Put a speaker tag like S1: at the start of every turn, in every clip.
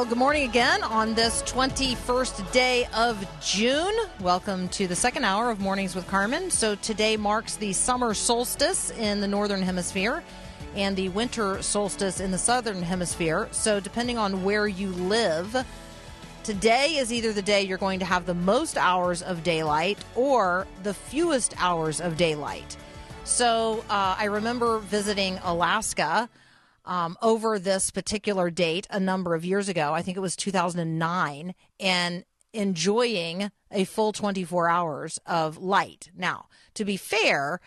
S1: Well, good morning again on this 21st day of June. Welcome to the second hour of Mornings with Carmen. So today marks the summer solstice in the northern hemisphere and the winter solstice in the southern hemisphere. So depending on where you live, today is either the day you're going to have the most hours of daylight or the fewest hours of daylight. So uh, I remember visiting Alaska um, over this particular date a number of years ago. I think it was 2009, and enjoying a full 24 hours of light. Now, to be fair,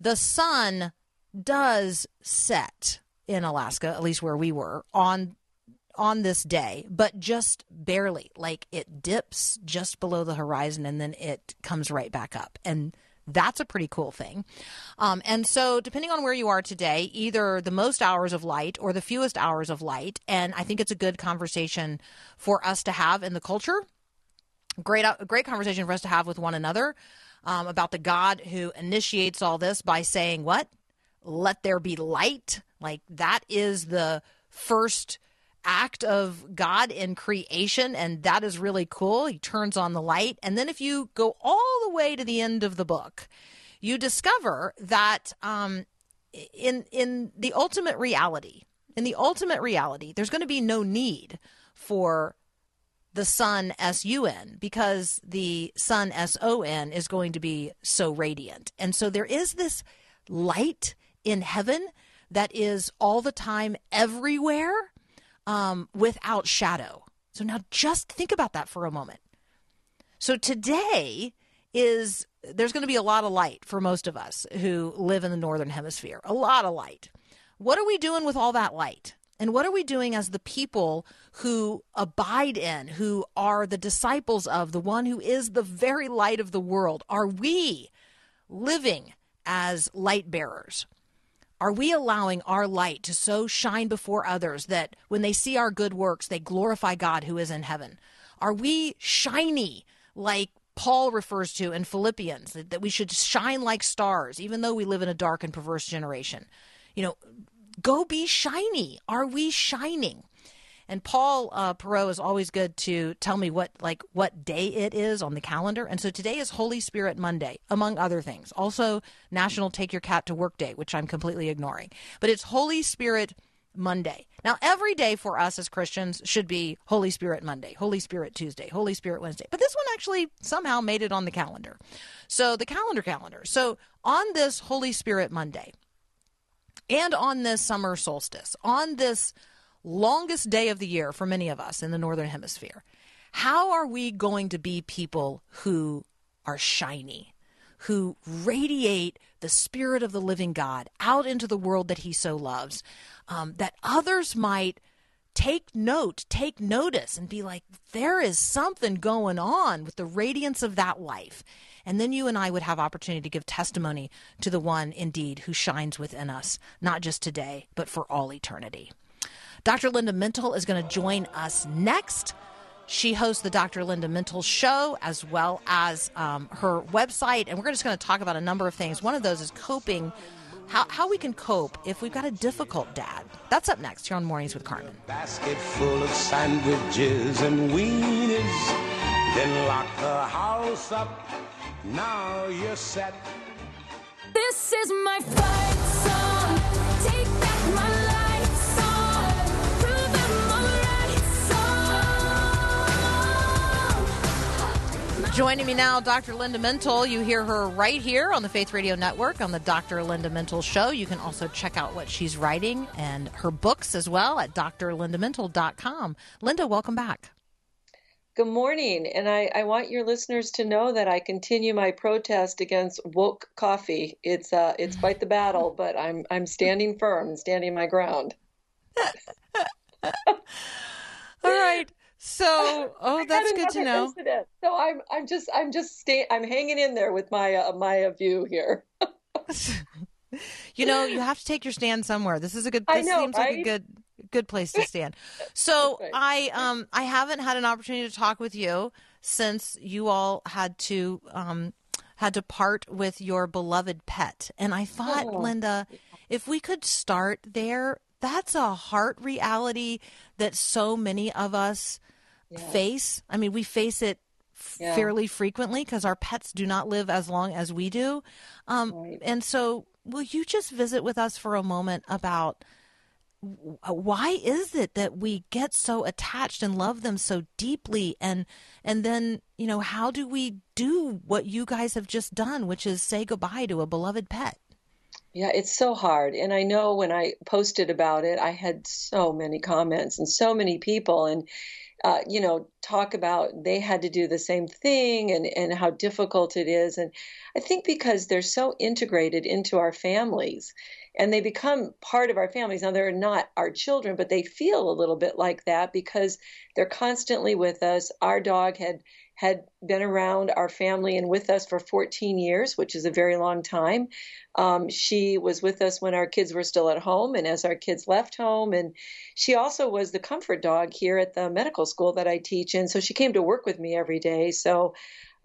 S1: the sun does set in Alaska, at least where we were, on on this day, but just barely. Like it dips just below the horizon and then it comes right back up. And that's a pretty cool thing. Um, and so, depending on where you are today, either the most hours of light or the fewest hours of light. And I think it's a good conversation for us to have in the culture. Great, uh, great conversation for us to have with one another um, about the God who initiates all this by saying, What? Let there be light. Like that is the first act of God in creation, and that is really cool. He turns on the light. And then if you go all the way to the end of the book, you discover that um, in in the ultimate reality, in the ultimate reality, there's going to be no need for the sun S U N because the sun S O N is going to be so radiant. And so there is this light in heaven that is all the time everywhere um, without shadow. So now just think about that for a moment. So today is there's going to be a lot of light for most of us who live in the northern hemisphere. A lot of light. What are we doing with all that light? And what are we doing as the people who abide in, who are the disciples of the one who is the very light of the world? Are we living as light bearers? Are we allowing our light to so shine before others that when they see our good works, they glorify God who is in heaven? Are we shiny like Paul refers to in Philippians, that, that we should shine like stars, even though we live in a dark and perverse generation? You know, go be shiny. Are we shining? And Paul uh, Perot is always good to tell me what like what day it is on the calendar. And so today is Holy Spirit Monday, among other things. Also National Take Your Cat to Work Day, which I'm completely ignoring. But it's Holy Spirit Monday. Now, every day for us as Christians should be Holy Spirit Monday, Holy Spirit Tuesday, Holy Spirit Wednesday. But this one actually somehow made it on the calendar. So the calendar calendar. So on this Holy Spirit Monday, and on this summer solstice, on this longest day of the year for many of us in the Northern Hemisphere, how are we going to be people who are shiny, who radiate the Spirit of the living God out into the world that He so loves, um, that others might take note, take notice, and be like, there is something going on with the radiance of that life. And then you and I would have opportunity to give testimony to the one indeed who shines within us, not just today, but for all eternity. Dr. Linda Mintle is going to join us next. She hosts the Dr. Linda Mintle Show as well as um, her website. And we're just going to talk about a number of things. One of those is coping, how, how we can cope if we've got a difficult dad. That's up next here on Mornings with Carmen.
S2: Basket full of sandwiches and wieners. Then lock the house up. Now you're set.
S3: This is my fight song. Take back
S1: Joining me now, Dr. Linda Mintle. You hear her right here on the Faith Radio Network on the Dr. Linda Mintle Show. You can also check out what she's writing and her books as well at drlindamintle.com. Linda, welcome back.
S4: Good morning, and I, I want your listeners to know that I continue my protest against woke coffee. It's uh it's quite the battle, but I'm I'm standing firm and standing my ground.
S1: All right. So, oh, that's good to know.
S4: Incident. So I'm I'm just I'm just stay I'm hanging in there with my uh, my uh, view here.
S1: You know, you have to take your stand somewhere. This is a good. This
S4: know,
S1: seems like a good good place to stand. So
S4: Right.
S1: I um I haven't had an opportunity to talk with you since you all had to um had to part with your beloved pet, and I thought,
S4: Oh.
S1: Linda, if we could start there, that's a heart reality that so many of us face. I mean, we face it
S4: Yeah.
S1: fairly frequently because our pets do not live as long as we do. Um,
S4: Right.
S1: And so, will you just visit with us for a moment about why is it that we get so attached and love them so deeply, and and then you know how do we do what you guys have just done, which is say goodbye to a beloved pet?
S4: Yeah, it's so hard. And I know when I posted about it, I had so many comments and so many people and uh, you know, talk about they had to do the same thing and, and how difficult it is. And I think because they're so integrated into our families and they become part of our families. Now, they're not our children, but they feel a little bit like that because they're constantly with us. Our dog had had been around our family and with us for 14 years, which is a very long time. Um, she was with us when our kids were still at home and as our kids left home. And she also was the comfort dog here at the medical school that I teach in. So she came to work with me every day. So,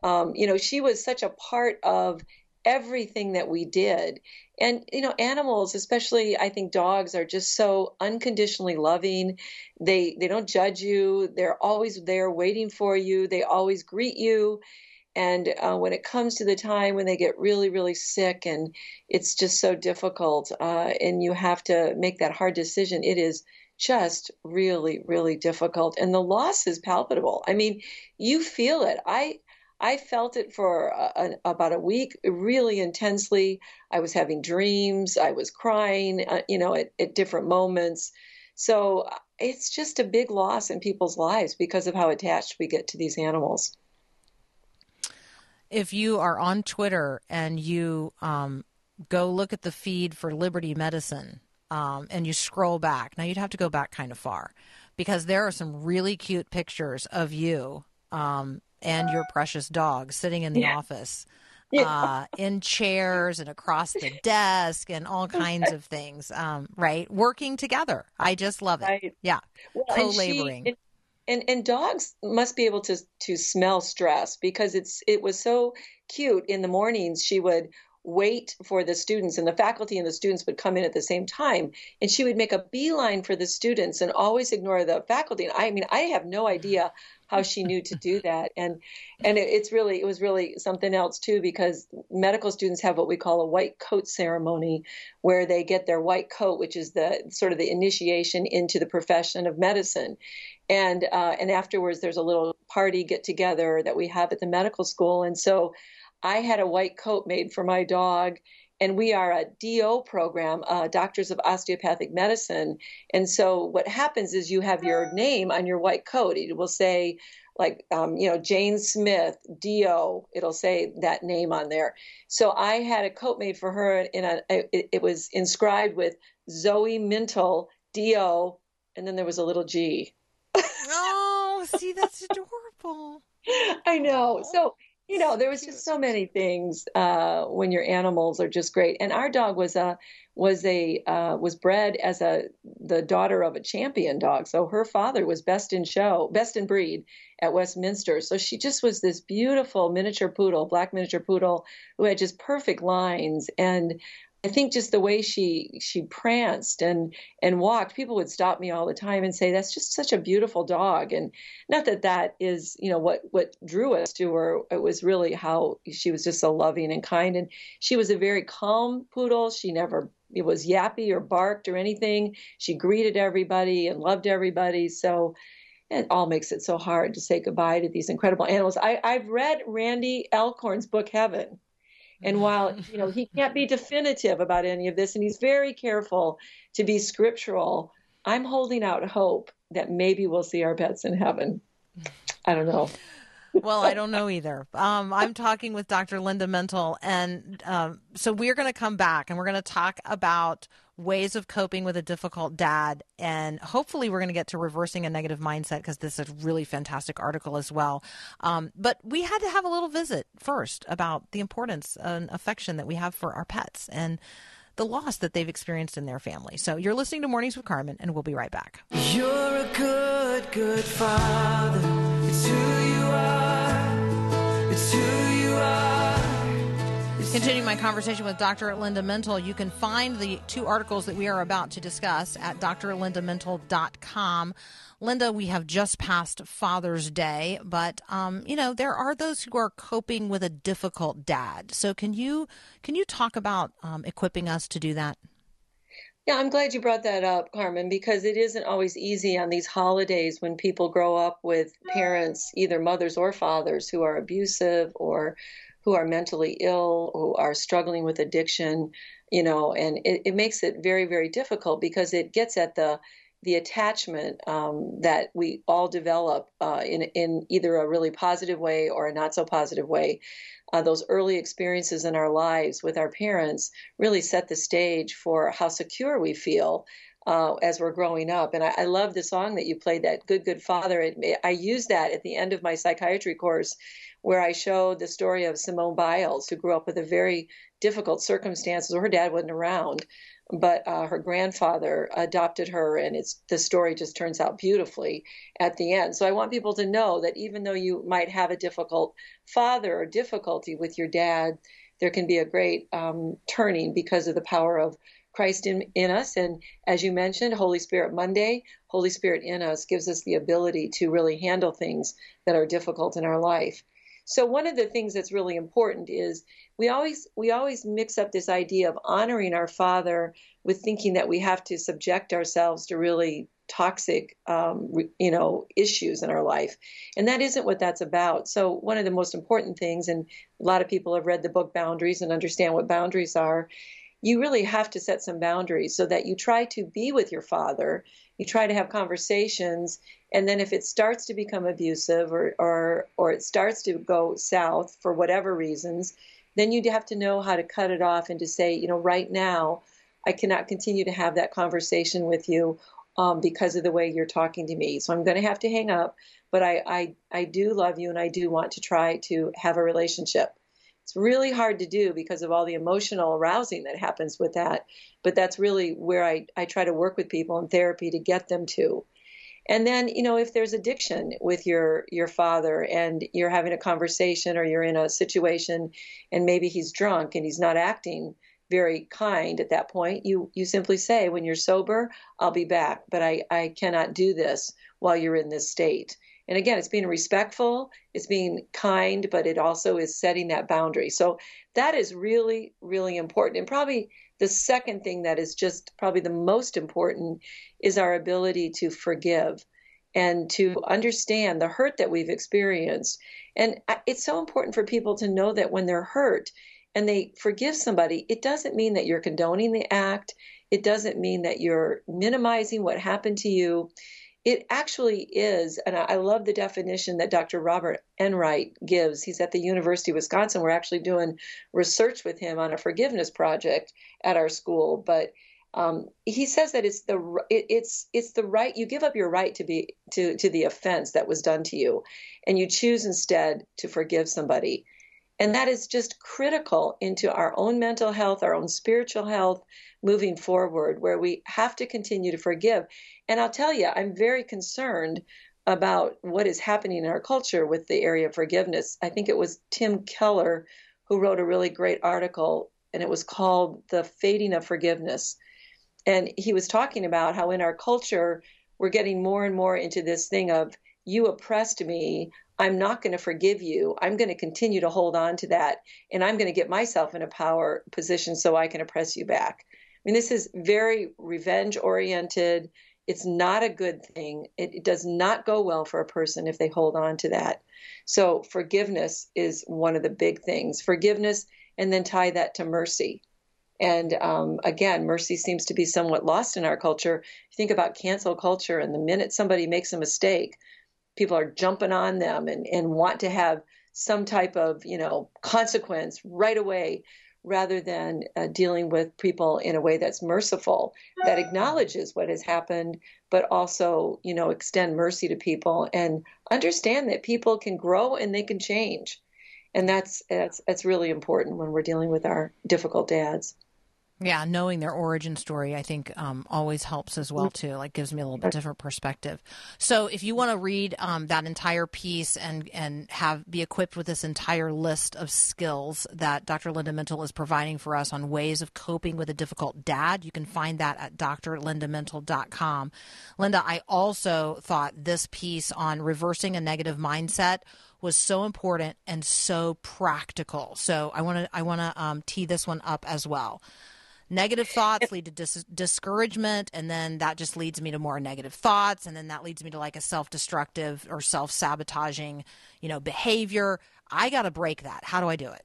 S4: um, you know, she was such a part of everything that we did. And, you know, animals, especially I think dogs are just so unconditionally loving. They, they don't judge you. They're always there waiting for you. They always greet you. And uh, when it comes to the time when they get really, really sick and it's just so difficult uh, and you have to make that hard decision, it is just really, really difficult. And the loss is palpable. I mean, you feel it. I, I felt it for a, an about a week, really intensely. I was having dreams. I was crying, uh, you know, at, at different moments. So uh, it's just a big loss in people's lives because of how attached we get to these animals.
S1: if you are on Twitter and you um, go look at the feed for Liberty Medicine um, and you scroll back, now you'd have to go back kind of far because there are some really cute pictures of you um, and your precious dog sitting in the office. Uh, in chairs and across the desk and all kinds of things, um, right? Working together. I just love it.
S4: Right.
S1: Yeah.
S4: Well,
S1: Co-laboring.
S4: and, and and dogs must be able to to smell stress because it's it was so cute in the mornings she would wait for the students and the faculty and the students would come in at the same time and she would make a beeline for the students and always ignore the faculty. And i mean i have no idea how she knew to do that. And and it, it's really it was really something else too because medical students have what we call a white coat ceremony where they get their white coat which is the sort of the initiation into the profession of medicine. And uh, and afterwards there's a little party get together that we have at the medical school. And so i had a white coat made for my dog and we are a do program uh, doctors of osteopathic medicine. And so what happens is you have your name on your white coat. It will say like um, you know jane smith do it'll say that name on there. So i had a coat made for her and it, it was inscribed with zoe mintle do and then there was a little g.
S1: Oh, see, that's adorable.
S4: I know. So, you know, there was just so many things uh, when your animals are just great. And our dog was a was a uh, was bred as a the daughter of a champion dog. So her father was best in show, best in breed at Westminster. So she just was this beautiful miniature poodle, black miniature poodle, who had just perfect lines and. I think just the way she she pranced and and walked, people would stop me all the time and say, "That's just such a beautiful dog." And not that that is you know what what drew us to her. It was really how she was just so loving and kind. And she was a very calm poodle. She never it was yappy or barked or anything. She greeted everybody and loved everybody. So it all makes it so hard to say goodbye to these incredible animals. I, i've read Randy Alcorn's book heaven and while you know he can't be definitive about any of this and he's very careful to be scriptural i'm holding out hope that maybe we'll see our pets in heaven I don't know.
S1: Well, I don't know either. Um, I'm talking with Dr. Linda Mintle, and um, so we're going to come back and we're going to talk about ways of coping with a difficult dad, and hopefully we're going to get to reversing a negative mindset because this is a really fantastic article as well. Um, but we had to have a little visit first about the importance and affection that we have for our pets and the loss that they've experienced in their family. So you're listening to Mornings with Carmen, and we'll be right back.
S2: You're a good, good father.
S1: Continuing my conversation with Dr. Linda Mintle, you can find the two articles that we are about to discuss at drlindamintle.com. Linda, we have just passed Father's Day, but um, you know there are those who are coping with a difficult dad. So can you can you talk about um, equipping us to do that?
S4: Yeah, I'm glad you brought that up, Carmen, because it isn't always easy on these holidays when people grow up with parents, either mothers or fathers, who are abusive or who are mentally ill, who are struggling with addiction, you know, and it, it makes it very, very difficult because it gets at the the attachment um, that we all develop uh, in in either a really positive way or a not so positive way. Uh, those early experiences in our lives with our parents really set the stage for how secure we feel uh, as we're growing up. And I, I love the song that you played, that "Good Good Father." It, I used that at the end of my psychiatry course, where I showed the story of Simone Biles, who grew up with a very difficult circumstances. Or her dad wasn't around, but uh, her grandfather adopted her, and it's the story just turns out beautifully at the end. So I want people to know that even though you might have a difficult father or difficulty with your dad, there can be a great um, turning because of the power of Christ in, in us. And as you mentioned, Holy Spirit Monday, Holy Spirit in us gives us the ability to really handle things that are difficult in our life. So one of the things that's really important is we always we always mix up this idea of honoring our father with thinking that we have to subject ourselves to really toxic um, you know issues in our life. And that isn't what that's about. So one of the most important things and a lot of people have read the book boundaries and understand what boundaries are you really have to set some boundaries so that you try to be with your father. You try to have conversations and then if it starts to become abusive or or or it starts to go south for whatever reasons then you have to know how to cut it off and to say you know right now i cannot continue to have that conversation with you um, because of the way you're talking to me so i'm going to have to hang up but I, I i do love you and i do want to try to have a relationship it's really hard to do because of all the emotional arousing that happens with that. But that's really where I, I try to work with people in therapy to get them to. And then, you know, if there's addiction with your your father and you're having a conversation or you're in a situation and maybe he's drunk and he's not acting very kind at that point, you you simply say, when you're sober, I'll be back, but I, I cannot do this while you're in this state. And again, it's being respectful, it's being kind, but it also is setting that boundary. So that is really, really important. And probably the second thing that is just probably the most important is our ability to forgive and to understand the hurt that we've experienced. And it's so important for people to know that when they're hurt and they forgive somebody, it doesn't mean that you're condoning the act. It doesn't mean that you're minimizing what happened to you it actually is, and I love the definition that Dr. Robert Enright gives. He's at the University of Wisconsin. We're actually doing research with him on a forgiveness project at our school, but um, he says that it's the it, it's it's the right you give up your right to be to to the offense that was done to you, and you choose instead to forgive somebody, and that is just critical into our own mental health, our own spiritual health, moving forward, where we have to continue to forgive. And I'll tell you, I'm very concerned about what is happening in our culture with the area of forgiveness. I think it was Tim Keller who wrote a really great article, and it was called The Fading of Forgiveness. And he was talking about how in our culture, we're getting more and more into this thing of, you oppressed me. I'm not going to forgive you. I'm going to continue to hold on to that. And I'm going to get myself in a power position so I can oppress you back. I mean, this is very revenge oriented. It's not a good thing. It, it, does not go well for a person if they hold on to that. So, forgiveness is one of the big things. Forgiveness, and then tie that to mercy. And um, again, mercy seems to be somewhat lost in our culture. Think about cancel culture, and the minute somebody makes a mistake, people are jumping on them and, and want to have some type of, you know, consequence right away rather than uh, dealing with people in a way that's merciful, that acknowledges what has happened, but also, you know, extend mercy to people and understand that people can grow and they can change. And that's that's that's really important when we're dealing with our difficult dads.
S1: Yeah, knowing their origin story, I think, um, always helps as well too. Like, gives me a little bit different perspective. So, if you want to read um, that entire piece and and have be equipped with this entire list of skills that Dr. Linda Mintle is providing for us on ways of coping with a difficult dad, you can find that at drlindamintle.com. Linda, I also thought this piece on reversing a negative mindset was so important and so practical. So, I want to I want to um, tee this one up as well negative thoughts lead to dis- discouragement and then that just leads me to more negative thoughts and then that leads me to like a self-destructive or self-sabotaging you know behavior. I got to break that. How do i do it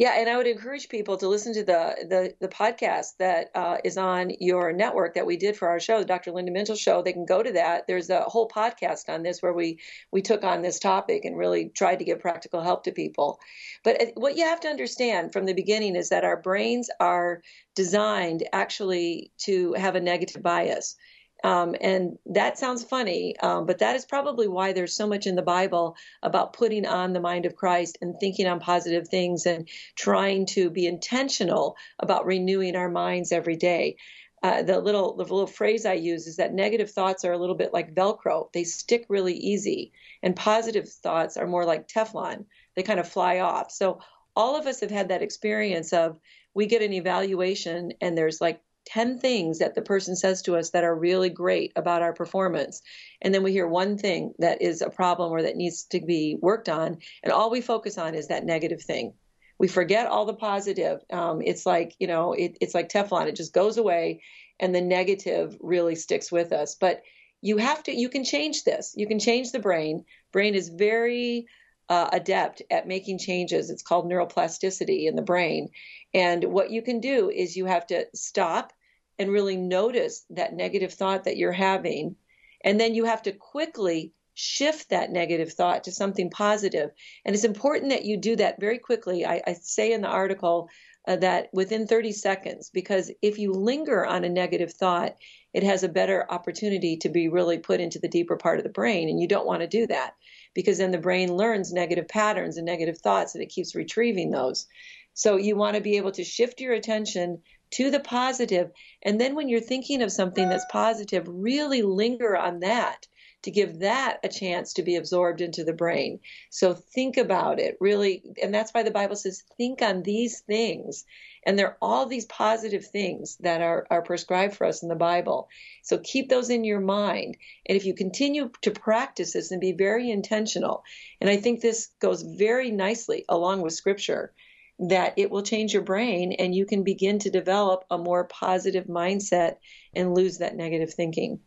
S4: Yeah, and I would encourage people to listen to the the, the podcast that uh, is on your network that we did for our show, the Dr. Linda Mintle Show. They can go to that. There's a whole podcast on this where we we took on this topic and really tried to give practical help to people. But uh, what you have to understand from the beginning is that our brains are designed actually to have a negative bias. Um, and that sounds funny, um, but that is probably why there's so much in the Bible about putting on the mind of Christ and thinking on positive things and trying to be intentional about renewing our minds every day. Uh, the little the little phrase I use is that negative thoughts are a little bit like Velcro; they stick really easy, and positive thoughts are more like Teflon; they kind of fly off. So all of us have had that experience of we get an evaluation and there's like 10 things that the person says to us that are really great about our performance. And then we hear one thing that is a problem or that needs to be worked on. And all we focus on is that negative thing. We forget all the positive. Um, it's like, you know, it, it's like Teflon. It just goes away and the negative really sticks with us. But you have to, you can change this. You can change the brain. Brain is very uh, adept at making changes. It's called neuroplasticity in the brain. And what you can do is you have to stop and really notice that negative thought that you're having. And then you have to quickly shift that negative thought to something positive. And it's important that you do that very quickly. I, I say in the article uh, that within 30 seconds, because if you linger on a negative thought, it has a better opportunity to be really put into the deeper part of the brain. And you don't want to do that because then the brain learns negative patterns and negative thoughts and it keeps retrieving those. So you want to be able to shift your attention to the positive, And then when you're thinking of something that's positive, really linger on that to give that a chance to be absorbed into the brain. So think about it really. And that's why the Bible says, think on these things. And there are all these positive things that are, are prescribed for us in the Bible. So keep those in your mind. And if you continue to practice this and be very intentional, and I think this goes very nicely along with scripture, that it will change your brain and you can begin to develop a more positive mindset and lose that negative thinking.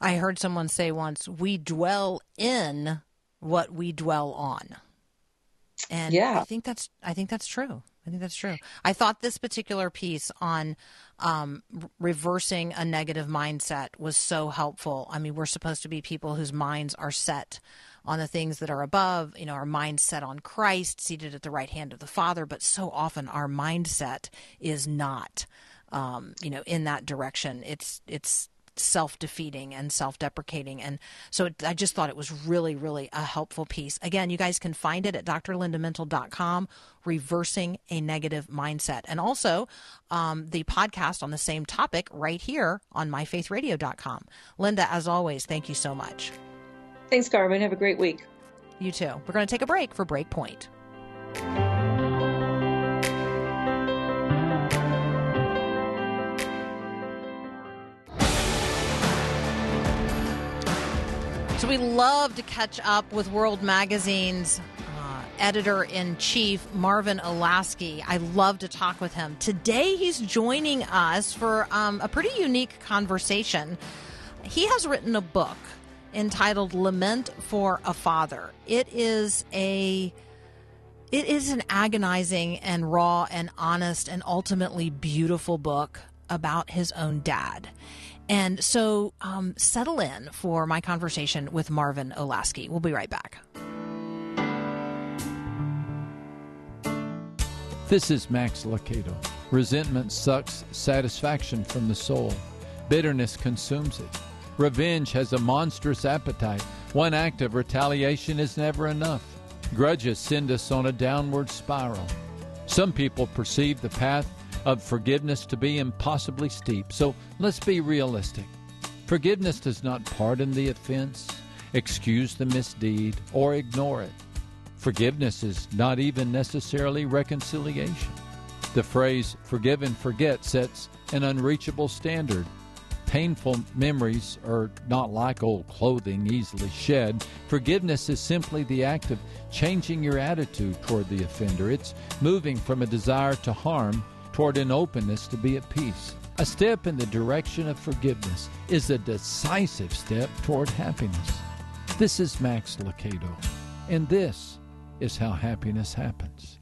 S1: I heard someone say once, we dwell in what we dwell on. And
S4: Yeah.
S1: I think that's I think that's true. I think that's true. I thought this particular piece on um, reversing a negative mindset was so helpful. I mean, we're supposed to be people whose minds are set on the things that are above, you know, our minds set on Christ, seated at the right hand of the Father, but so often our mindset is not, um, you know, in that direction. It's, it's, self-defeating and self-deprecating. And so it, i just thought it was really really a helpful piece. Again you guys can find it at drlindamintle.com reversing a negative mindset. And also um, the podcast on the same topic right here on myfaithradio.com linda as always thank you so much.
S4: Thanks, Carmen. Have a great week.
S1: you too. We're going to take a break for breakpoint So we love to catch up with World Magazine's uh, editor in chief, Marvin Olasky. I love to talk with him. Today, he's joining us for um, a pretty unique conversation. He has written a book entitled Lament for a Father. It is a it is an agonizing and raw and honest and ultimately beautiful book about his own dad. And so um, settle in for my conversation with Marvin Olasky. We'll be right back.
S5: This is Max Lucado. Resentment sucks satisfaction from the soul. Bitterness consumes it. Revenge has a monstrous appetite. One act of retaliation is never enough. Grudges send us on a downward spiral. Some people perceive the path of forgiveness to be impossibly steep, so let's be realistic. Forgiveness does not pardon the offense, excuse the misdeed, or ignore it. Forgiveness is not even necessarily reconciliation. The phrase forgive and forget sets an unreachable standard. Painful memories are not like old clothing easily shed. Forgiveness is simply the act of changing your attitude toward the offender. It's moving from a desire to harm toward an openness to be at peace. A step in the direction of forgiveness is a decisive step toward happiness. This is Max Lucado, and this is how happiness happens.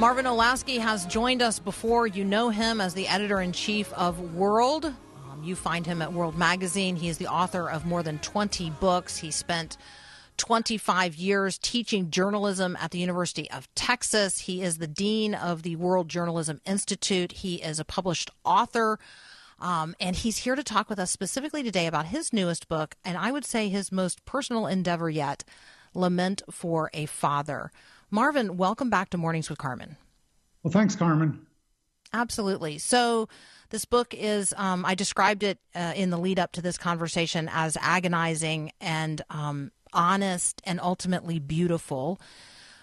S1: Marvin Olasky has joined us before. You know him as the editor in chief of World. Um, you find him at World Magazine. He is the author of more than 20 books. He spent 25 years teaching journalism at the University of Texas. He is the dean of the World Journalism Institute. He is a published author. Um, and he's here to talk with us specifically today about his newest book, and I would say his most personal endeavor yet Lament for a Father. Marvin, welcome back to Mornings with Carmen.
S6: Well, thanks, Carmen.
S1: Absolutely. So, this book is, um, I described it uh, in the lead up to this conversation as agonizing and um, honest and ultimately beautiful.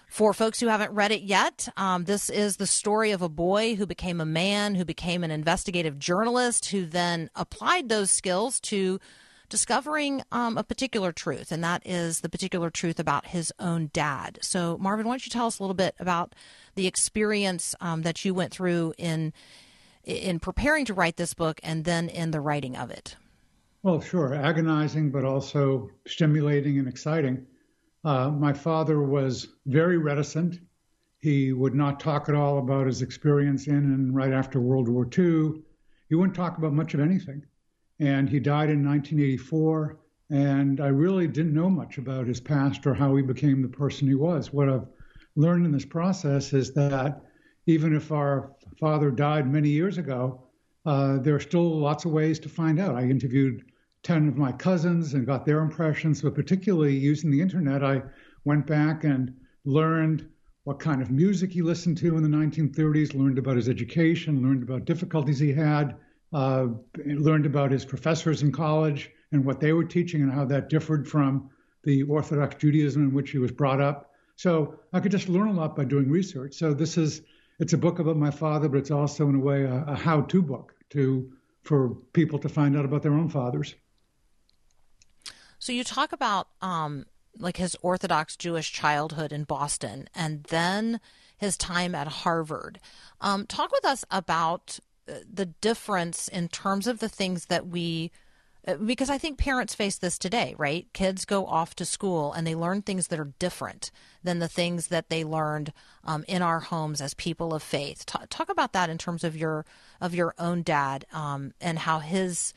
S1: For folks who haven't read it yet, um, this is the story of a boy who became a man, who became an investigative journalist, who then applied those skills to discovering um, a particular truth, and that is the particular truth about his own dad. So, Marvin, why don't you tell us a little bit about the experience um, that you went through in in preparing to write this book, and then in the writing of it?
S6: Well, sure, agonizing, but also stimulating and exciting. Uh, my father was very reticent. He would not talk at all about his experience in and right after World War II. He wouldn't talk about much of anything. And he died in 1984. And I really didn't know much about his past or how he became the person he was. What I've learned in this process is that even if our father died many years ago, uh, there are still lots of ways to find out. I interviewed 10 of my cousins and got their impressions, but particularly using the internet, I went back and learned what kind of music he listened to in the 1930s, learned about his education, learned about difficulties he had, uh, learned about his professors in college and what they were teaching and how that differed from the Orthodox Judaism in which he was brought up. So I could just learn a lot by doing research. So this is it's a book about my father, but it's also in a way a, a how-to book to for people to find out about their own fathers.
S1: So you talk about um, like his Orthodox Jewish childhood in Boston, and then his time at Harvard. Um, talk with us about the difference in terms of the things that we. uh, Because I think parents face this today, right? Kids go off to school and they learn things that are different than the things that they learned um, in our homes as people of faith. Ta talk about that in terms of your of your own dad um, and how his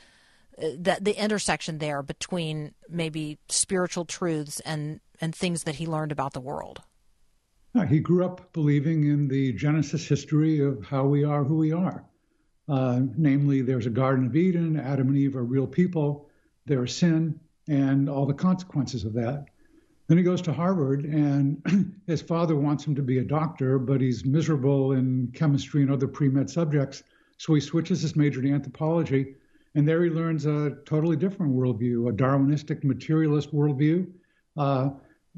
S1: the the intersection there between maybe spiritual truths and and things that he learned about the world.
S6: Uh, He grew up believing in the Genesis history of how we are who we are. Uh, namely, there's a Garden of Eden, Adam and Eve are real people, there's sin, and all the consequences of that. Then he goes to Harvard, and his father wants him to be a doctor, but he's miserable in chemistry and other pre med subjects. So he switches his major to anthropology, and there he learns a totally different worldview, a Darwinistic materialist worldview. Uh,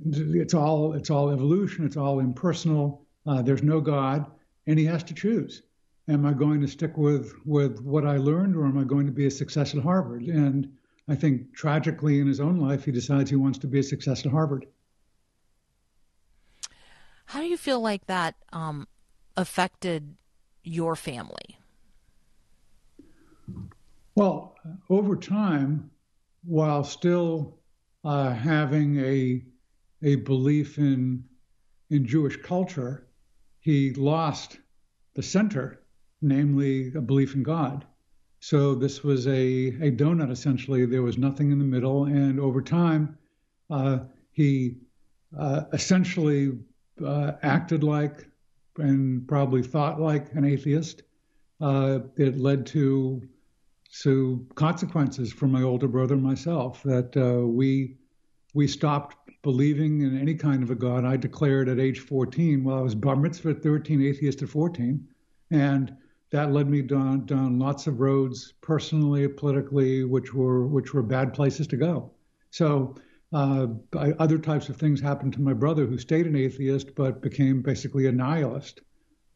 S6: it's all it's all evolution. It's all impersonal. Uh, there's no God, and he has to choose: Am I going to stick with with what I learned, or am I going to be a success at Harvard? And I think tragically in his own life, he decides he wants to be a success at Harvard.
S1: How do you feel like that um, affected your family?
S6: Well, over time, while still uh, having a a belief in in Jewish culture, he lost the center, namely a belief in God. So this was a, a donut essentially. There was nothing in the middle, and over time, uh, he uh, essentially uh, acted like and probably thought like an atheist. Uh, it led to to consequences for my older brother and myself that uh, we we stopped believing in any kind of a God. I declared at age 14, well, I was bar mitzvah at 13, atheist at 14, and that led me down down lots of roads, personally, politically, which were which were bad places to go. So. Uh, other types of things happened to my brother, who stayed an atheist but became basically a nihilist,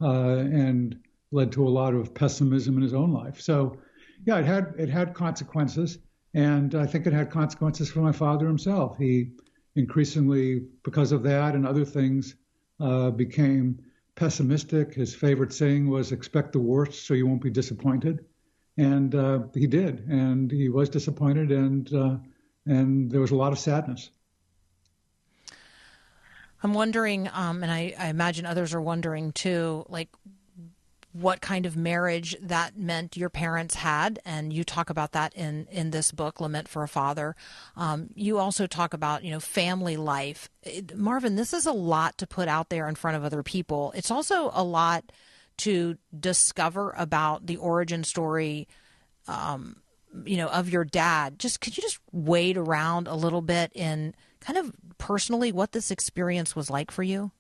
S6: uh, and led to a lot of pessimism in his own life. So, yeah, it had it had consequences, and I think it had consequences for my father himself. He increasingly, because of that and other things, uh, became pessimistic. His favorite saying was "Expect the worst, so you won't be disappointed," and uh, he did, and he was disappointed, and uh, and there was a lot of sadness.
S1: I'm wondering, um, and I, I imagine others are wondering too, like what kind of marriage that meant your parents had, and you talk about that in in this book, Lament for a Father. Um, you also talk about you know family life. It, Marvin, this is a lot to put out there in front of other people. It's also a lot to discover about the origin story. Um, you know, of your dad. Just could you just wade around a little bit in kind of personally what this experience was like for you?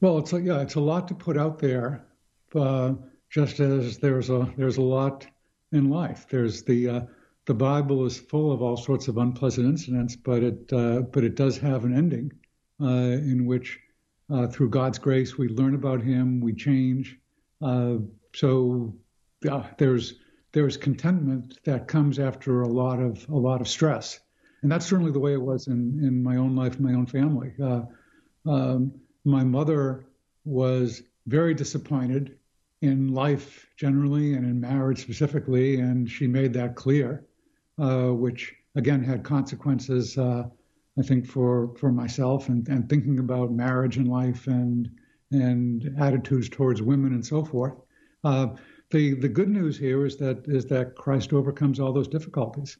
S6: Well, it's a, yeah, it's a lot to put out there. Uh, just as there's a there's a lot in life. There's the uh, the Bible is full of all sorts of unpleasant incidents, but it uh, but it does have an ending uh, in which, uh, through God's grace, we learn about Him, we change. Uh, so there's there's contentment that comes after a lot of a lot of stress, and that's certainly the way it was in in my own life, my own family. Um, my mother was very disappointed in life generally and in marriage specifically, and she made that clear, uh, which again had consequences, uh, I think, for for myself and, and thinking about marriage and life and and attitudes towards women and so forth. Uh, the the good news here is that is that Christ overcomes all those difficulties.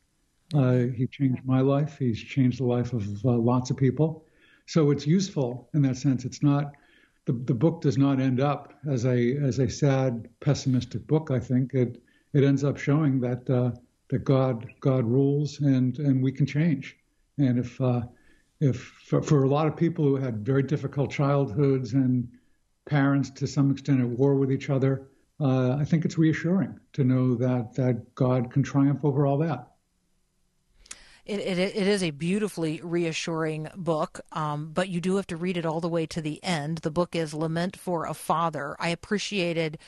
S6: Uh, he changed my life. He's changed the life of uh, lots of people. So it's useful in that sense. It's not the, the book does not end up as a as a sad, pessimistic book. I think it it ends up showing that uh, that God God rules and and we can change. And if uh, if for, for a lot of people who had very difficult childhoods and parents to some extent at war with each other, uh, I think it's reassuring to know that that God can triumph over all that.
S1: It, it, it is a beautifully reassuring book, um, but you do have to read it all the way to the end. The book is Lament for a Father. I appreciated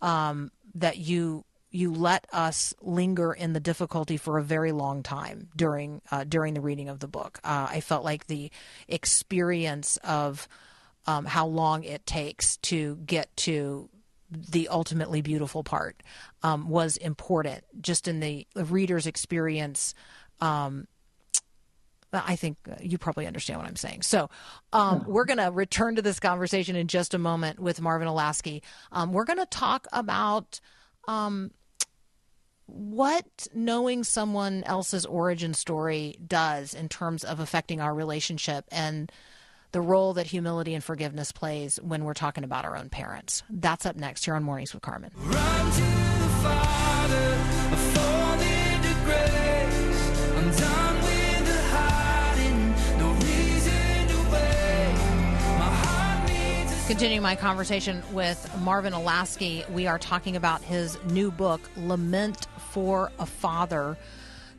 S1: um, that you you let us linger in the difficulty for a very long time during uh, during the reading of the book. Uh, I felt like the experience of um, how long it takes to get to the ultimately beautiful part um, was important, just in the reader's experience. Um, I think you probably understand what I'm saying. So, um, we're going to return to this conversation in just a moment with Marvin Olasky. Um, we're going to talk about um, what knowing someone else's origin story does in terms of affecting our relationship and the role that humility and forgiveness plays when we're talking about our own parents. That's up next here on Mornings with Carmen. Continuing my conversation with Marvin Olasky, we are talking about his new book, Lament for a Father.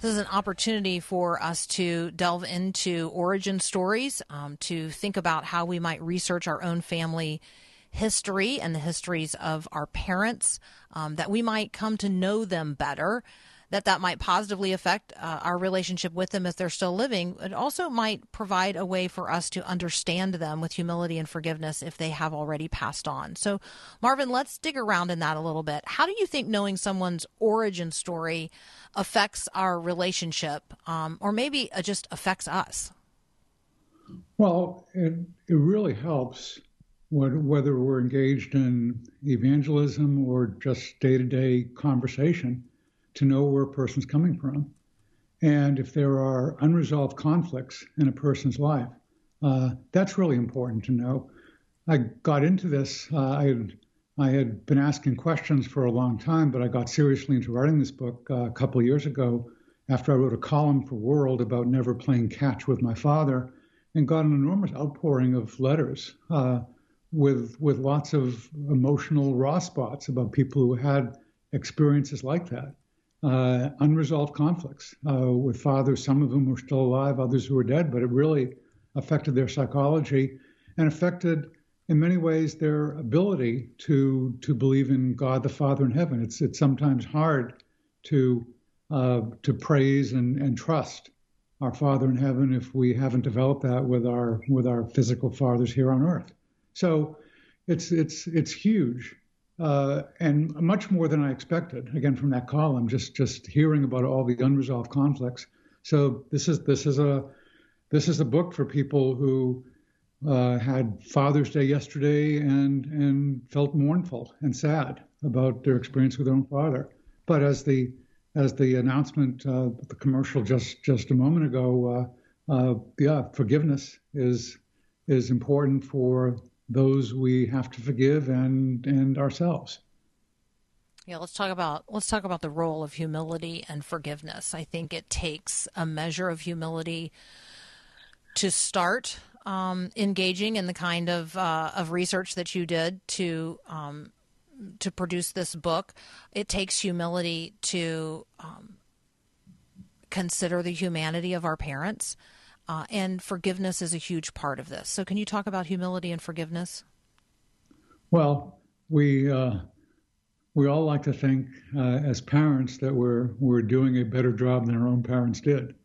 S1: This is an opportunity for us to delve into origin stories, um, to think about how we might research our own family history and the histories of our parents, um, that we might come to know them better, that that might positively affect uh, our relationship with them if they're still living. It also might provide a way for us to understand them with humility and forgiveness if they have already passed on. So, Marvin, let's dig around in that a little bit. How do you think knowing someone's origin story affects our relationship, um, or maybe just affects us?
S6: Well, it, it really helps whether we're engaged in evangelism or just day to day conversation to know where a person's coming from. And if there are unresolved conflicts in a person's life, uh, that's really important to know. I got into this, uh, I, had, I had been asking questions for a long time, but I got seriously into writing this book uh, a couple years ago after I wrote a column for World about never playing catch with my father and got an enormous outpouring of letters uh, with with lots of emotional raw spots about people who had experiences like that, uh, unresolved conflicts uh, with fathers. Some of them were still alive, others who were dead, but it really affected their psychology and affected, in many ways, their ability to to believe in God the Father in heaven. It's it's sometimes hard to uh, to praise and, and trust our Father in heaven if we haven't developed that with our with our physical fathers here on earth. So it's it's it's huge uh, and much more than I expected. Again, from that column, just just hearing about all the unresolved conflicts. So this is this is a this is a book for people who uh, had Father's Day yesterday and and felt mournful and sad about their experience with their own father. But as the as the announcement, uh, the commercial just just a moment ago, uh, uh, yeah, forgiveness is is important for those we have to forgive and and ourselves.
S1: Yeah, let's talk about let's talk about the role of humility and forgiveness. I think it takes a measure of humility to start um, engaging in the kind of uh, of research that you did to um, to produce this book. It takes humility to um, consider the humanity of our parents. Uh, and forgiveness is a huge part of this. So, can you talk about humility and forgiveness?
S6: Well, we uh, we all like to think uh, as parents that we're we're doing a better job than our own parents did,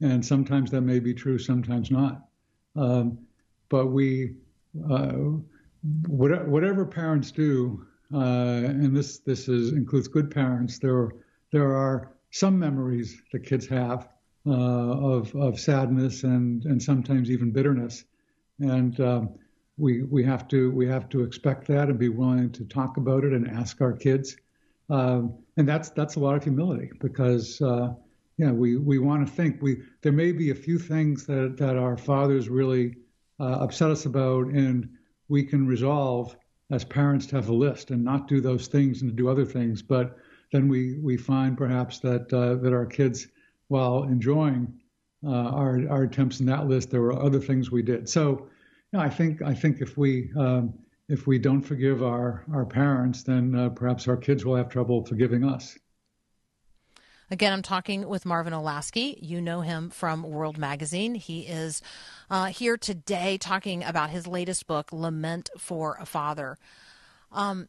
S6: and sometimes that may be true, sometimes not. Um, but we, uh, what, whatever parents do, uh, and this this is includes good parents. There there are some memories that kids have uh, of of sadness and and sometimes even bitterness, and um, we we have to we have to expect that and be willing to talk about it and ask our kids, um, and that's that's a lot of humility because. Uh, yeah, we, we want to think we there may be a few things that, that our fathers really uh, upset us about, and we can resolve as parents to have a list and not do those things and to do other things. But then we, we find perhaps that uh, that our kids, while enjoying uh, our our attempts in that list, there were other things we did. So, you know, I think I think if we um, if we don't forgive our our parents, then uh, perhaps our kids will have trouble forgiving us.
S1: Again, I'm talking with Marvin Olasky. You know him from World Magazine. He is uh, here today talking about his latest book, Lament for a Father. Um,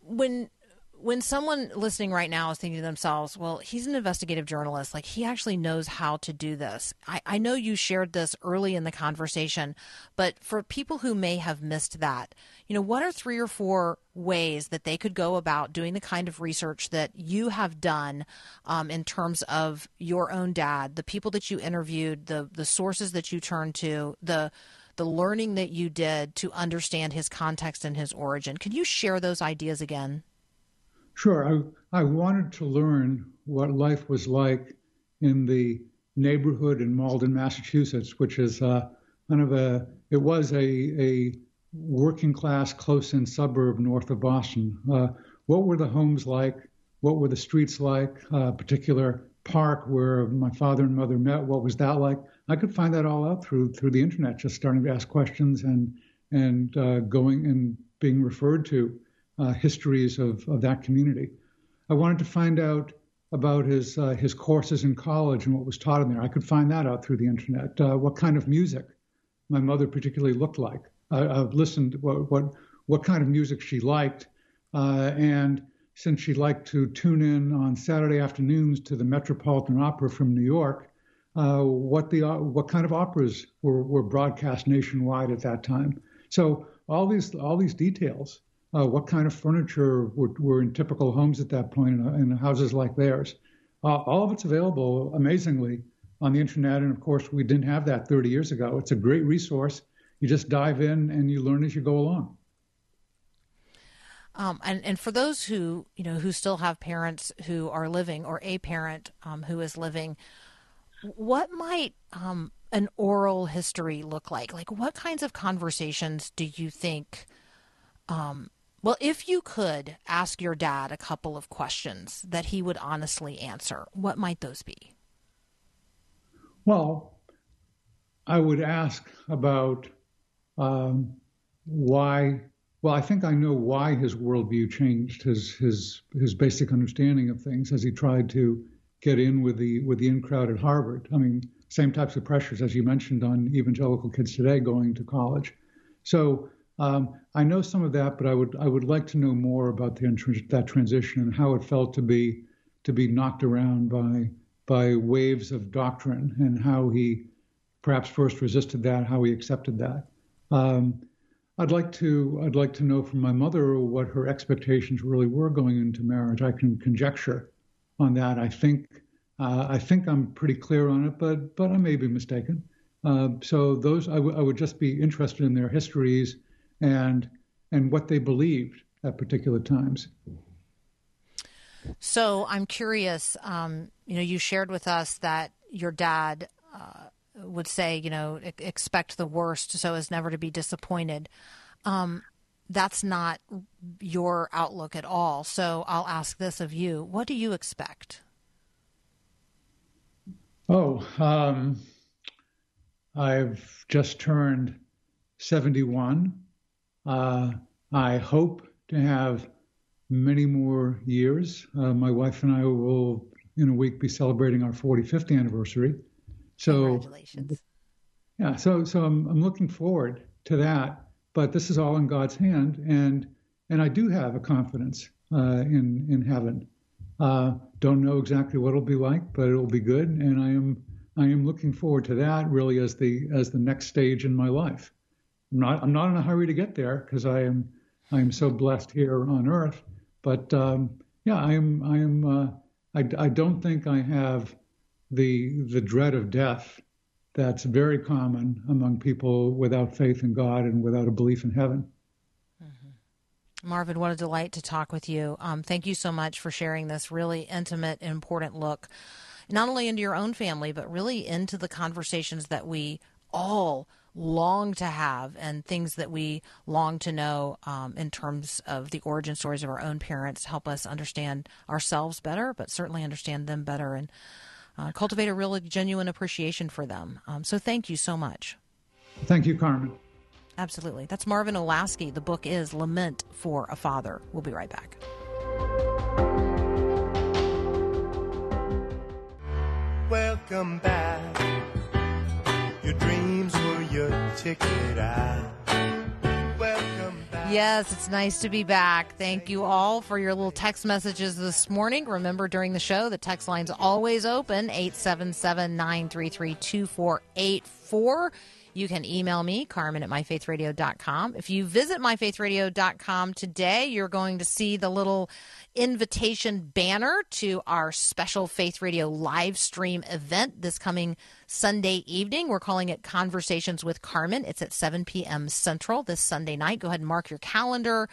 S1: when when someone listening right now is thinking to themselves, well, he's an investigative journalist, like he actually knows how to do this. I, I know you shared this early in the conversation, but for people who may have missed that, you know, what are three or four ways that they could go about doing the kind of research that you have done um, in terms of your own dad, the people that you interviewed, the the sources that you turned to, the the learning that you did to understand his context and his origin. Can you share those ideas again?
S6: Sure. I, I wanted to learn what life was like in the neighborhood in Malden, Massachusetts, which is uh, kind of a, it was a, a working class close in suburb north of Boston. Uh, what were the homes like? What were the streets like? A uh, particular park where my father and mother met, what was that like? I could find that all out through through the internet, just starting to ask questions and and uh, going and being referred to uh, histories of, of that community. I wanted to find out about his uh, his courses in college and what was taught in there. I could find that out through the internet. Uh, what kind of music my mother particularly looked like. I, have listened what what what kind of music she liked, uh, and since she liked to tune in on Saturday afternoons to the Metropolitan Opera from New York, uh, what the what kind of operas were, were broadcast nationwide at that time. So all these all these details, uh, what kind of furniture were, were in typical homes at that point in, houses like theirs, uh, all of it's available amazingly on the internet. And of course, we didn't have that 30 years ago. It's a great resource. You just dive in and you learn as you go along.
S1: Um, and, and for those who you know who still have parents who are living or a parent um, who is living, what might um, an oral history look like? Like, what kinds of conversations do you think? Um, well, if you could ask your dad a couple of questions that he would honestly answer, what might those be?
S6: Well, I would ask about um, why. Well, I think I know why his worldview changed, his his his basic understanding of things as he tried to get in with the with the in crowd at Harvard. I mean, same types of pressures as you mentioned on evangelical kids today going to college. So um, I know some of that, but I would I would like to know more about the that transition and how it felt to be to be knocked around by by waves of doctrine and how he perhaps first resisted that, how he accepted that. Um, I'd like to I'd like to know from my mother what her expectations really were going into marriage. I can conjecture on that. I think uh, I think I'm pretty clear on it, but but I may be mistaken. Uh, so those I, w- I would just be interested in their histories and and what they believed at particular times.
S1: So I'm curious. Um, you know, you shared with us that your dad uh, would say, you know, e- expect the worst so as never to be disappointed. Um, that's not your outlook at all. So I'll ask this of you: What do you expect?
S6: Oh, um, I've just turned 71. Uh, I hope to have many more years. Uh, my wife and I will, in a week, be celebrating our 45th anniversary. So,
S1: Congratulations.
S6: yeah, so so I'm I'm looking forward to that. But this is all in God's hand, and and I do have a confidence uh, in in heaven. Uh, don't know exactly what it'll be like, but it'll be good, and I am I am looking forward to that really as the as the next stage in my life. I'm not I'm not in a hurry to get there because I am I am so blessed here on earth. But um, yeah, I am I am uh, I, I don't think I have the the dread of death that's very common among people without faith in God and without a belief in heaven.
S1: Marvin, what a delight to talk with you. Um, thank you so much for sharing this really intimate, important look, not only into your own family, but really into the conversations that we all long to have and things that we long to know um, in terms of the origin stories of our own parents help us understand ourselves better, but certainly understand them better and uh, cultivate a real genuine appreciation for them. Um, so thank you so much.
S6: Thank you, Carmen.
S1: Absolutely. That's Marvin Olasky. The book is Lament for a Father. We'll be right back.
S7: Welcome back. Your dreams were your ticket out.
S1: Yes, it's nice to be back. Thank you all for your little text messages this morning. Remember, during the show, the text line's always open 877 933 2484. You can email me, Carmen at myfaithradio.com. If you visit myfaithradio.com today, you're going to see the little invitation banner to our special Faith Radio live stream event this coming Sunday evening. We're calling it Conversations with Carmen. It's at 7 p.m. Central this Sunday night. Go ahead and mark your calendar.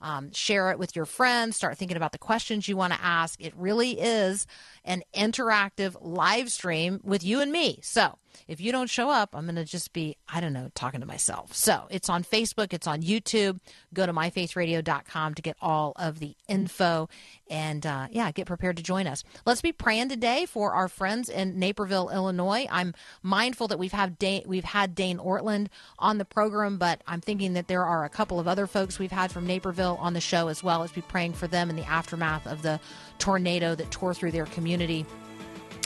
S1: Um, share it with your friends. Start thinking about the questions you want to ask. It really is an interactive live stream with you and me. So if you don't show up, I'm going to just be, I don't know, talking to myself. So it's on Facebook, it's on YouTube. Go to myfaithradio.com to get all of the info and, uh, yeah, get prepared to join us. Let's be praying today for our friends in Naperville, Illinois. I'm mindful that we've had Dane, we've had Dane Ortlund on the program, but I'm thinking that there are a couple of other folks we've had from Naperville on the show as well. Let's be praying for them in the aftermath of the tornado that tore through their community.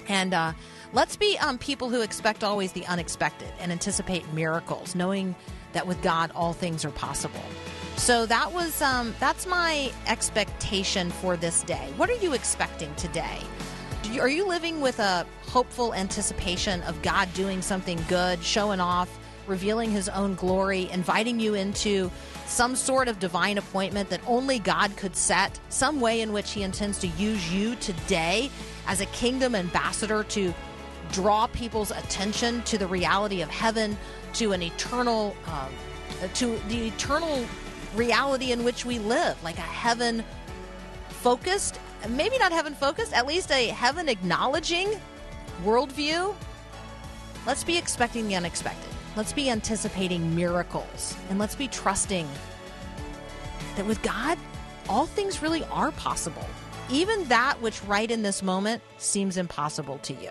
S1: And uh, let's be um, people who expect always the unexpected and anticipate miracles, knowing that with God all things are possible. So that was um, that's my expectation for this day. What are you expecting today? You, are you living with a hopeful anticipation of God doing something good, showing off, revealing His own glory, inviting you into some sort of divine appointment that only God could set, some way in which He intends to use you today as a kingdom ambassador to draw people's attention to the reality of heaven, to an eternal, um, to the eternal reality in which we live, like a heaven focused, maybe not heaven focused, at least a heaven acknowledging worldview. Let's be expecting the unexpected. Let's be anticipating miracles. And let's be trusting that with God, all things really are possible. Even that which right in this moment seems impossible to you.